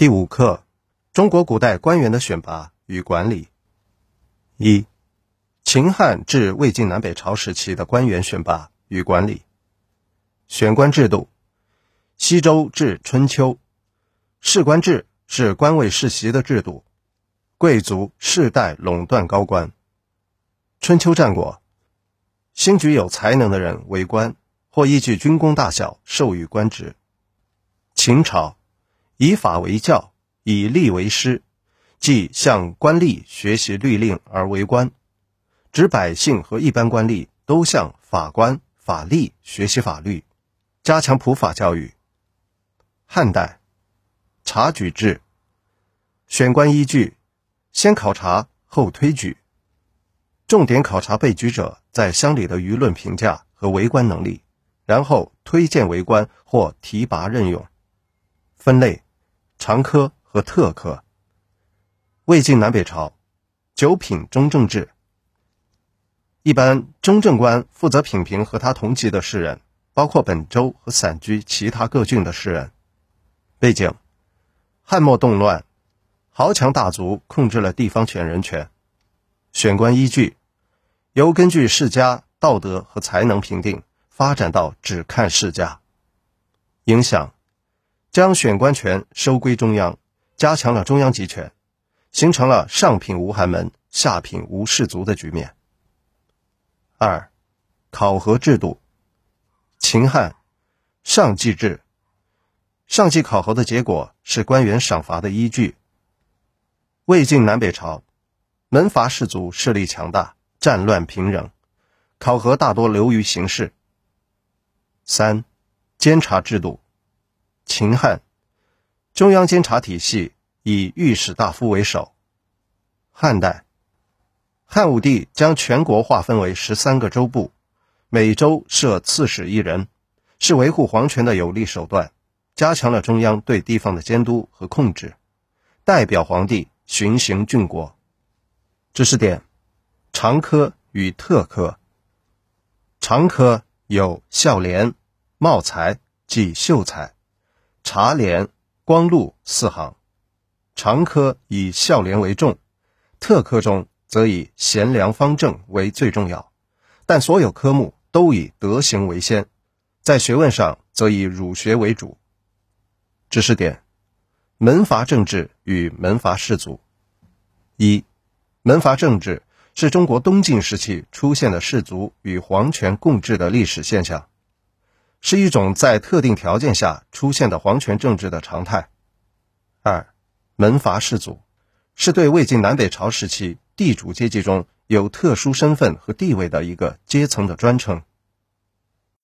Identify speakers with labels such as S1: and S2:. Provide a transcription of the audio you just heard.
S1: 第五课：中国古代官员的选拔与管理。一、秦汉至魏晋南北朝时期的官员选拔与管理。选官制度：西周至春秋，世官制是官位世袭的制度，贵族世代垄断高官。春秋战国，兴举有才能的人为官，或依据军功大小授予官职。秦朝。以法为教，以吏为师，即向官吏学习律令而为官，指百姓和一般官吏都向法官、法吏学习法律，加强普法教育。汉代，察举制，选官依据先考察后推举，重点考察被举者在乡里的舆论评价和为官能力，然后推荐为官或提拔任用。分类。常科和特科。魏晋南北朝，九品中正制。一般中正官负责品评和他同级的士人，包括本州和散居其他各郡的士人。背景：汉末动乱，豪强大族控制了地方权人权。选官依据由根据世家道德和才能评定，发展到只看世家。影响。将选官权收归中央，加强了中央集权，形成了上品无寒门、下品无士族的局面。二、考核制度。秦汉上计制，上计考核的结果是官员赏罚的依据。魏晋南北朝，门阀士族势力强大，战乱频仍，考核大多流于形式。三、监察制度。秦汉，中央监察体系以御史大夫为首。汉代，汉武帝将全国划分为十三个州部，每州设刺史一人，是维护皇权的有力手段，加强了中央对地方的监督和控制，代表皇帝巡行郡国。知识点：常科与特科。常科有孝廉、茂才即秀才。茶廉、光禄四行，常科以孝廉为重，特科中则以贤良方正为最重要，但所有科目都以德行为先，在学问上则以儒学为主。知识点：门阀政治与门阀士族。一、门阀政治是中国东晋时期出现的士族与皇权共治的历史现象。是一种在特定条件下出现的皇权政治的常态。二，门阀士族是对魏晋南北朝时期地主阶级中有特殊身份和地位的一个阶层的专称。